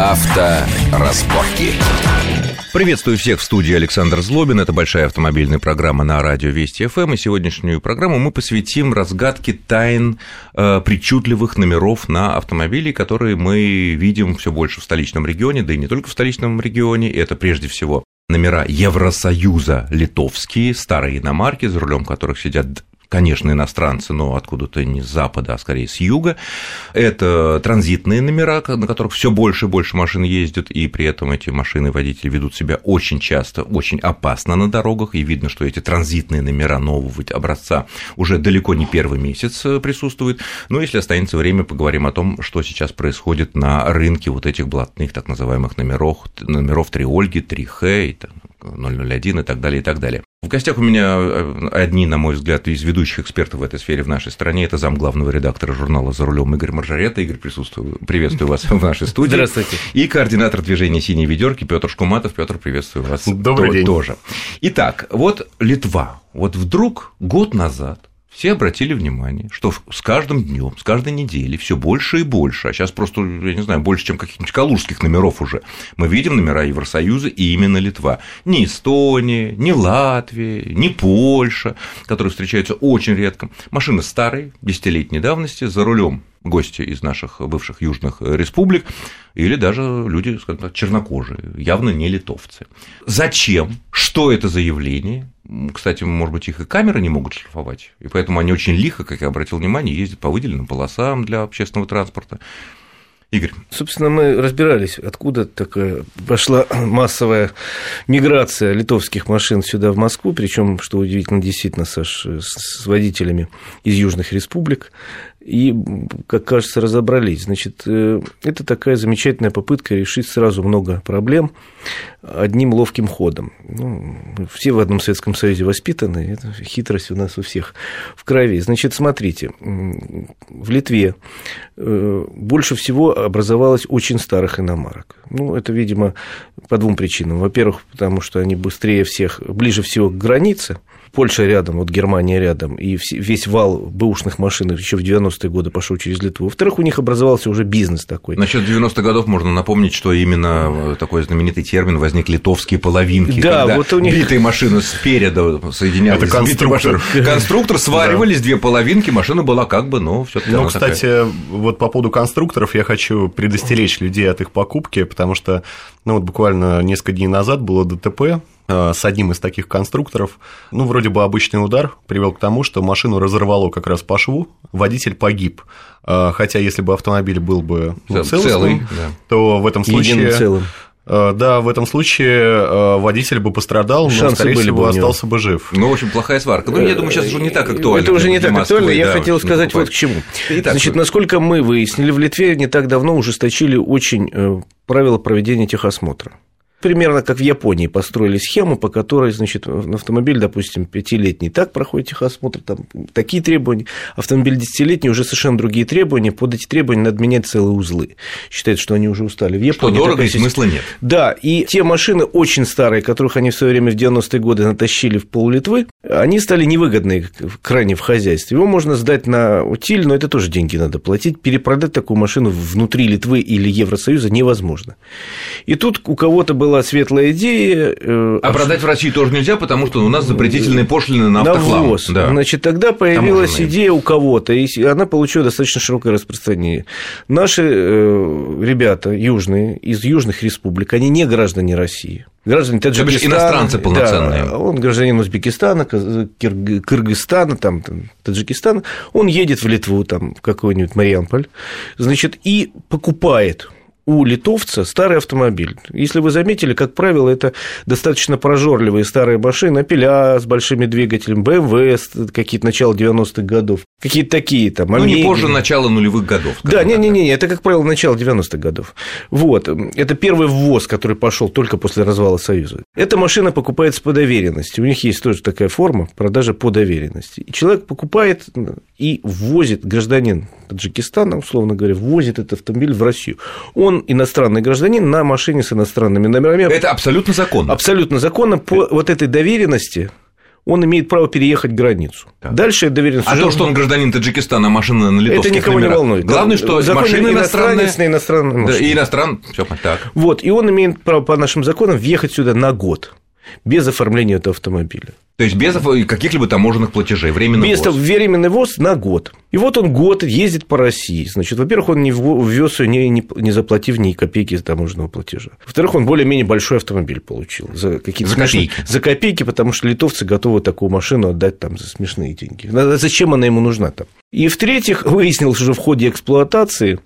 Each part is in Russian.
Авторазборки. Приветствую всех в студии Александр Злобин. Это большая автомобильная программа на радио Вести ФМ. И сегодняшнюю программу мы посвятим разгадке тайн э, причудливых номеров на автомобиле, которые мы видим все больше в столичном регионе, да и не только в столичном регионе. Это прежде всего номера Евросоюза литовские, старые иномарки, за рулем которых сидят конечно, иностранцы, но откуда-то не с запада, а скорее с юга. Это транзитные номера, на которых все больше и больше машин ездят, и при этом эти машины водители ведут себя очень часто, очень опасно на дорогах, и видно, что эти транзитные номера нового образца уже далеко не первый месяц э, присутствуют. Но если останется время, поговорим о том, что сейчас происходит на рынке вот этих блатных так называемых номеров, номеров 3 Ольги, 3 Х и 001 и так далее, и так далее. В гостях у меня э, одни, на мой взгляд, из ведущих экспертов в этой сфере в нашей стране. Это зам главного редактора журнала «За рулем» Игорь Маржарета. Игорь, присутствую, приветствую вас в нашей студии. Здравствуйте. И координатор движения «Синие ведерки» Петр Шкуматов. Петр, приветствую вас. Добрый день. Тоже. Итак, вот Литва. Вот вдруг год назад все обратили внимание, что с каждым днем, с каждой неделей все больше и больше, а сейчас просто, я не знаю, больше, чем каких-нибудь калужских номеров уже, мы видим номера Евросоюза и именно Литва. Не Эстония, не Латвия, не Польша, которые встречаются очень редко. Машины старые, десятилетней давности, за рулем гости из наших бывших южных республик, или даже люди, скажем так, чернокожие, явно не литовцы. Зачем? Что это за явление? Кстати, может быть, их и камеры не могут шлифовать, и поэтому они очень лихо, как я обратил внимание, ездят по выделенным полосам для общественного транспорта. Игорь. Собственно, мы разбирались, откуда такая пошла массовая миграция литовских машин сюда, в Москву, причем, что удивительно, действительно, Саш, с водителями из южных республик и, как кажется, разобрались. Значит, э, это такая замечательная попытка решить сразу много проблем одним ловким ходом. Ну, все в одном Советском Союзе воспитаны, это хитрость у нас у всех в крови. Значит, смотрите, в Литве э, больше всего образовалось очень старых иномарок. Ну, это, видимо, по двум причинам. Во-первых, потому что они быстрее всех, ближе всего к границе, Польша рядом, вот Германия рядом, и весь вал бэушных машин еще в 90-е годы пошел через Литву. Во-вторых, у них образовался уже бизнес такой. Насчет 90-х годов можно напомнить, что именно такой знаменитый термин возник литовские половинки. Да, когда вот у них... битые машины спереду соединялись. Это конструктор. Конструктор, сваривались да. две половинки, машина была как бы, ну, все таки Ну, кстати, такая... вот по поводу конструкторов я хочу предостеречь людей от их покупки, потому что, ну, вот буквально несколько дней назад было ДТП, Э, с одним из таких конструкторов. Ну, вроде бы обычный удар привел к тому, что машину разорвало как раз по шву, водитель погиб. Э, хотя, если бы автомобиль был бы ну, целый, да. то в этом случае... целым. Э, да, в этом случае водитель бы пострадал, но, Шансы скорее всего, остался бы жив. Ну, в общем, плохая сварка. Ну, я думаю, сейчас уже не так актуально. Это уже не так актуально. Я да, хотел сказать вот к чему. Итак, Значит, насколько мы выяснили, в Литве не так давно ужесточили очень правила проведения техосмотра. Примерно как в Японии построили схему, по которой, значит, автомобиль, допустим, пятилетний так проходит техосмотр, там такие требования, автомобиль десятилетний уже совершенно другие требования, под эти требования надо менять целые узлы. Считают, что они уже устали. В Японии что дорого и смысла нет. Да, и те машины очень старые, которых они в свое время в 90-е годы натащили в пол Литвы, они стали невыгодны крайне в хозяйстве. Его можно сдать на утиль, но это тоже деньги надо платить. Перепродать такую машину внутри Литвы или Евросоюза невозможно. И тут у кого-то был была светлая идея. Э, а продать в России тоже нельзя, потому что у нас запретительные пошлины на автохлам. На Да. Значит, тогда появилась Таможенные. идея у кого-то, и она получила достаточно широкое распространение. Наши э, ребята южные, из южных республик, они не граждане России. Граждане Таджикистана. иностранцы полноценные. Да, он гражданин Узбекистана, Кыргызстана, там, там, Таджикистана. Он едет в Литву, там, в какой-нибудь Мариамполь, значит, и покупает у литовца старый автомобиль. Если вы заметили, как правило, это достаточно прожорливые старые машины, Апеля с большими двигателями, BMW какие-то начала 90-х годов, какие-то такие там. Ну, не позже начала нулевых годов. Да, не-не-не, это, как правило, начало 90-х годов. Вот, это первый ввоз, который пошел только после развала Союза. Эта машина покупается по доверенности, у них есть тоже такая форма продажи по доверенности. И человек покупает и ввозит, гражданин Таджикистана, условно говоря, ввозит этот автомобиль в Россию. Он иностранный гражданин на машине с иностранными номерами. Это абсолютно законно. Абсолютно законно. По вот этой доверенности он имеет право переехать границу. Так. Дальше доверенность А то, что он гражданин Таджикистана, а машина на литовских это никого номерах. не волнует. Главное, что Закон машина иностранная. на иностранной Да, машине. и иностран. Все, так. Вот, и он имеет право по нашим законам въехать сюда на год без оформления этого автомобиля. То есть без каких-либо таможенных платежей, временный Без того, временный ввоз на год. И вот он год ездит по России. Значит, во-первых, он не ввез ее, не, не, не заплатив ни копейки таможенного платежа. Во-вторых, он более-менее большой автомобиль получил. За какие-то За смешные- копейки. За копейки, потому что литовцы готовы такую машину отдать там за смешные деньги. Зачем она ему нужна там? И в-третьих, выяснилось уже в ходе эксплуатации,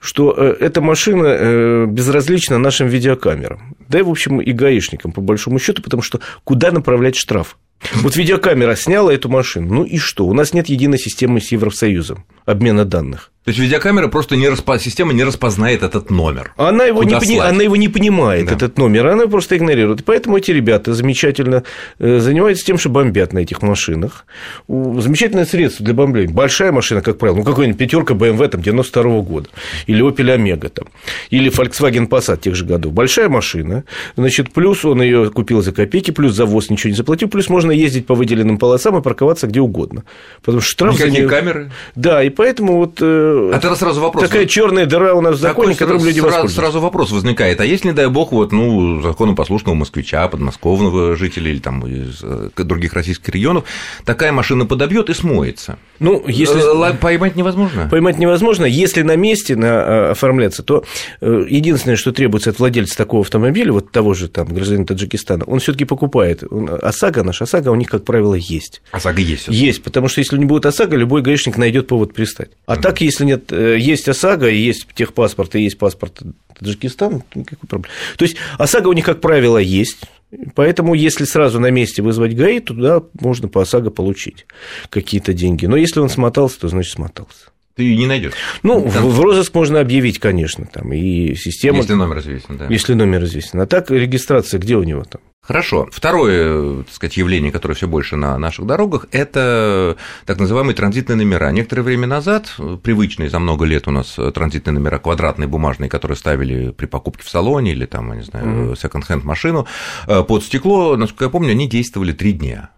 что э, эта машина э, безразлична нашим видеокамерам. Да и, в общем, и гаишникам, по большому счету, потому что куда направлять штраф? Вот видеокамера сняла эту машину. Ну и что? У нас нет единой системы с Евросоюзом обмена данных. То есть видеокамера просто не распо... система не распознает этот номер. Она его, не, пони- она его не понимает, Да. этот номер, она просто игнорирует. Поэтому эти ребята замечательно э, занимаются тем, что бомбят на этих машинах. Замечательное средство для бомбления. Большая машина, как правило, ну, какой-нибудь пятерка BMW там, 92 года, или Opel Omega, там, или Volkswagen Passat тех же годов. Большая машина, значит, плюс он ее купил за копейки, плюс завоз ничего не заплатил, плюс можно ездить по выделенным полосам и парковаться где угодно. Потому что штраф за Никакие неё- камеры. Да, и поэтому вот э, А тогда сразу вопрос. такая черная дыра у нас в законе, которым сразу- люди сразу, воспользуются. сразу вопрос возникает. А если, не дай бог, вот, ну, законопослушного москвича, подмосковного жителя или там из э, других российских регионов, такая машина подобьет и смоется. Ну, если Э, Поймать невозможно. поймать невозможно, если на месте на, э, оформляться, то э, единственное, что требуется от владельца такого автомобиля, вот того же там гражданина Таджикистана, он все-таки покупает. Он- ОСАГО, наш ОСАГО у них, как правило, есть. ОСАГО есть. всё-таки. Есть, потому что если не будет ОСАГО, любой гаишник найдет повод пристать. А так, если нет, есть ОСАГО, есть техпаспорт, и есть паспорт Таджикистана, никакой проблемы. То есть ОСАГО у них, как правило, есть. Поэтому, если сразу на месте вызвать ГАИ, то туда можно по ОСАГО получить какие-то деньги. Но если он смотался, то значит смотался. Ты не найдешь. Ну, Там, в в розыск можно объявить, конечно, там, и система, Если номер известен, да. если номер известен. А так регистрация где у него там? Хорошо. Второе, так сказать, явление, которое все больше на наших дорогах, это так называемые транзитные номера. Некоторое время назад, привычные за много лет у нас транзитные номера, квадратные, бумажные, которые ставили при покупке в салоне или там, я не знаю, секонд-хенд машину, э, под стекло, насколько я помню, они действовали три дня.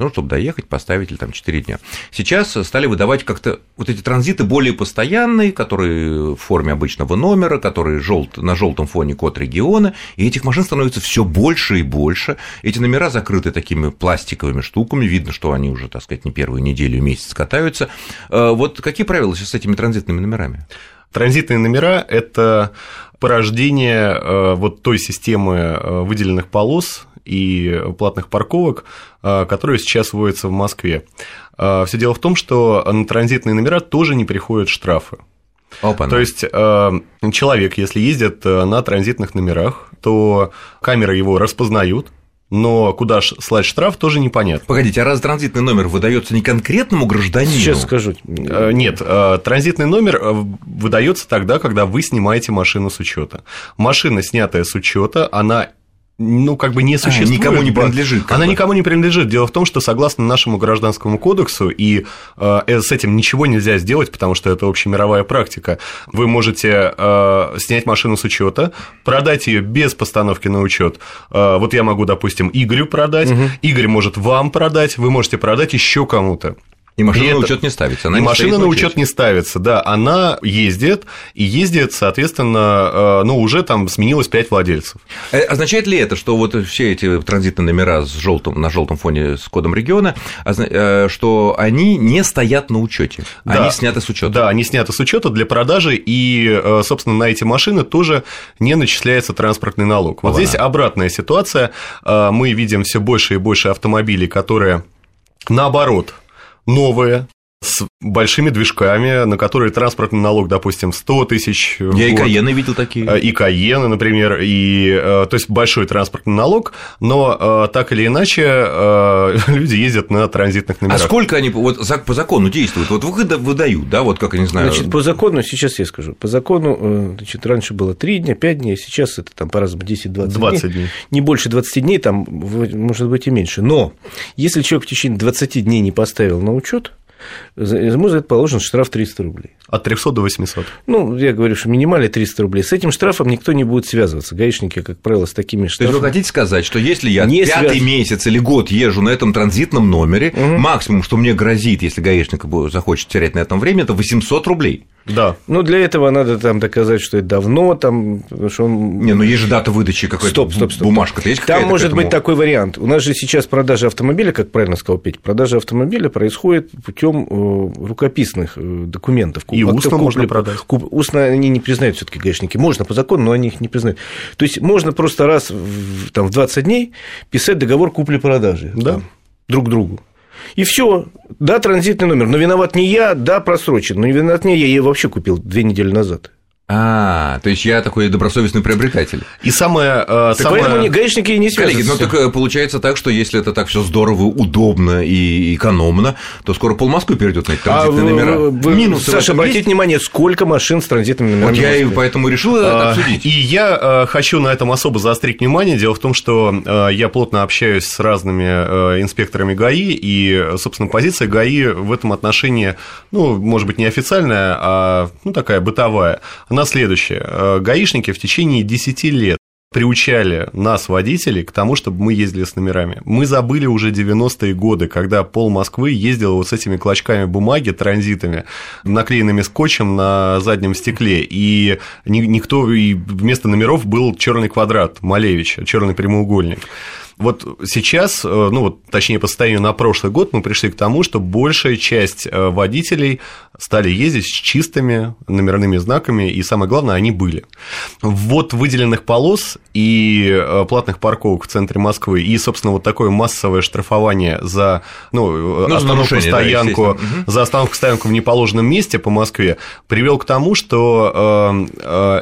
Ну, чтобы доехать, поставить или там 4 дня. Сейчас стали выдавать как-то вот эти транзиты более постоянные, которые в форме обычного номера, которые желт, на желтом фоне код региона, и этих машин становится все больше и больше. Эти номера закрыты такими пластиковыми штуками, видно, что они уже, так сказать, не первую неделю месяц катаются. Э, Вот какие правила сейчас с этими транзитными номерами? Транзитные номера – это порождение э, вот той системы э, выделенных полос и платных парковок, э, которая сейчас вводится в Москве. Все дело в том, что на транзитные номера тоже не приходят штрафы. Опа, То есть э, человек, если ездит э, на транзитных номерах, то камеры его распознают, но куда слать штраф, тоже непонятно. Погодите, а раз транзитный номер выдается не конкретному гражданину, Сейчас скажу. Э, Нет, э, транзитный номер э, выдается тогда, когда вы снимаете машину с учета. Машина, снятая с учета, она ну, как бы не существует. никому не принадлежит, Она бы. никому не принадлежит. Дело в том, что согласно нашему гражданскому кодексу, и э, с этим ничего нельзя сделать, потому что это общемировая практика, вы можете э, снять машину с учета, продать ее без постановки на учет. Э, вот я могу, допустим, Игорю продать, Игорь может вам продать, вы можете продать еще кому-то. И машина И на это- учет не ставится. Она и не машина на учет не ставится, да, она ездит, и ездит, соответственно, э, ну, уже там сменилось 5 владельцев. Э, Означает ли это, что вот все эти транзитные номера с желтым, на желтом фоне с кодом региона, э, что они не стоят на учете, Да. они сняты с учета? Да, они сняты с учета для продажи, и, собственно, на эти машины тоже не начисляется транспортный налог. Вот Ладно. здесь обратная ситуация. Мы видим все больше и больше автомобилей, которые, наоборот, новые, с большими движками, на которые транспортный налог, допустим, 100 тысяч Я и. Каены видел такие. Э, и Каены, например, и, э, то есть большой транспортный налог, но э, так или иначе люди ездят на транзитных А номерах. сколько они вот по закону действуют? Вот выда- выдают, да, вот как я не знаю. Значит, по закону, сейчас я скажу, по закону, значит, раньше было 3 дня, 5 дней, сейчас это там по-разному 10-20 20 дней. дней. Не больше 20 дней, там может быть и меньше. Но если человек в течение 20 дней не поставил на учет, ему за это положен штраф 300 рублей. От 300 до 800. Ну, я говорю, что минимально 300 рублей. С этим штрафом никто не будет связываться. Гаишники, как правило, с такими штрафами. То есть вы хотите сказать, что если я не пятый связ... месяц или год езжу на этом транзитном номере, угу. максимум, что мне грозит, если гаишник захочет терять на этом время, это 800 рублей? Да. Ну, для этого надо там доказать, что это давно, там, что он... Не, ну есть же дата выдачи какой-то, стоп, стоп, стоп. бумажка-то есть Там может этому... быть такой вариант. У нас же сейчас продажа автомобиля, как правильно сказал Петя, продажа автомобиля происходит путем э, рукописных э, документов. И устно можно продать. Куп... Устно они не признают все таки гаишники. Можно по закону, но они их не признают. То есть можно просто раз в, там, в 20 дней писать договор купли-продажи да. там, друг другу. И все. Да, транзитный номер. Но виноват не я, да, просрочен. Но виноват не я, я вообще купил две недели назад. А, то есть я такой добросовестный приобретатель. И самое... Э, так самое... поэтому гаишники не связаны. Коллеги, ну так э, получается так, что если это так все здорово, удобно и экономно, то скоро пол Москвы перейдет на эти транзитные а номера. Вы, Минусы Саша, обратите есть? внимание, сколько машин с транзитными номерами. Вот я и поэтому решил а, обсудить. И я э, хочу на этом особо заострить внимание. Дело в том, что э, я плотно общаюсь с разными инспекторами ГАИ, и, собственно, позиция ГАИ в этом отношении, ну, может быть, не официальная, а ну, такая бытовая. Она на следующее. Э, гаишники в течение 10 лет приучали нас, водителей, к тому, чтобы мы ездили с номерами. Мы забыли уже 90-е годы, когда пол Москвы ездил вот с этими клочками бумаги, транзитами, наклеенными скотчем на заднем стекле, и никто, и вместо номеров был черный квадрат Малевича, черный прямоугольник. Вот сейчас, э, ну вот, точнее, по состоянию на прошлый год мы пришли к тому, что большая часть э, водителей стали ездить с чистыми номерными знаками, и самое главное, они были. Вот выделенных полос и э, платных парковок в центре Москвы, и, собственно, вот такое массовое штрафование за ну, ну, остановку стоянку, да, за остановку стоянку в неположенном месте по Москве привел к тому, что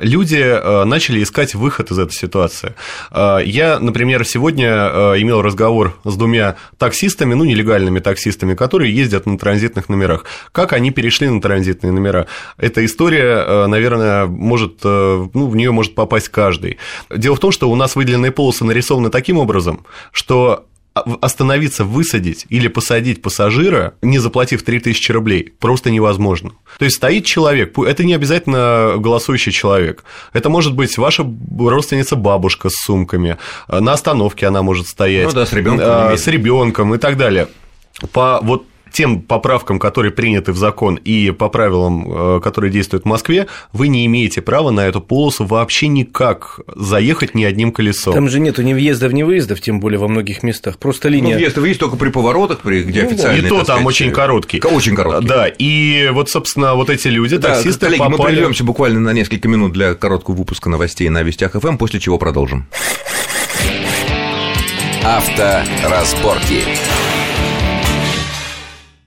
люди начали искать выход из этой ситуации. Я, например, сегодня Э, имел разговор с двумя таксистами, ну, нелегальными таксистами, которые ездят на транзитных номерах. Как они перешли на транзитные номера? Эта история, э, наверное, может, э, ну, в нее может попасть каждый. Дело в том, что у нас выделенные полосы нарисованы таким образом, что остановиться, высадить или посадить пассажира, не заплатив 3000 рублей, просто невозможно. То есть стоит человек, это не обязательно голосующий человек, это может быть ваша родственница бабушка с сумками, на остановке она может стоять, ну да, с ребенком, а, с ребенком и так далее. По вот тем поправкам, которые приняты в закон, и по правилам, э, которые действуют в Москве, вы не имеете права на эту полосу вообще никак заехать ни одним колесом. Там же нету ни въездов, ни выездов, тем более во многих местах. Просто линия. Ну, въезд и выезд только при поворотах, при, где ну, официально. И то там сказать, очень короткий. Очень короткий. Да, и вот, собственно, вот эти люди, да, таксисты коллеги, попали... мы прервемся буквально на несколько минут для короткого выпуска новостей на Вестях ФМ, после чего продолжим. Авторазборки. разборки.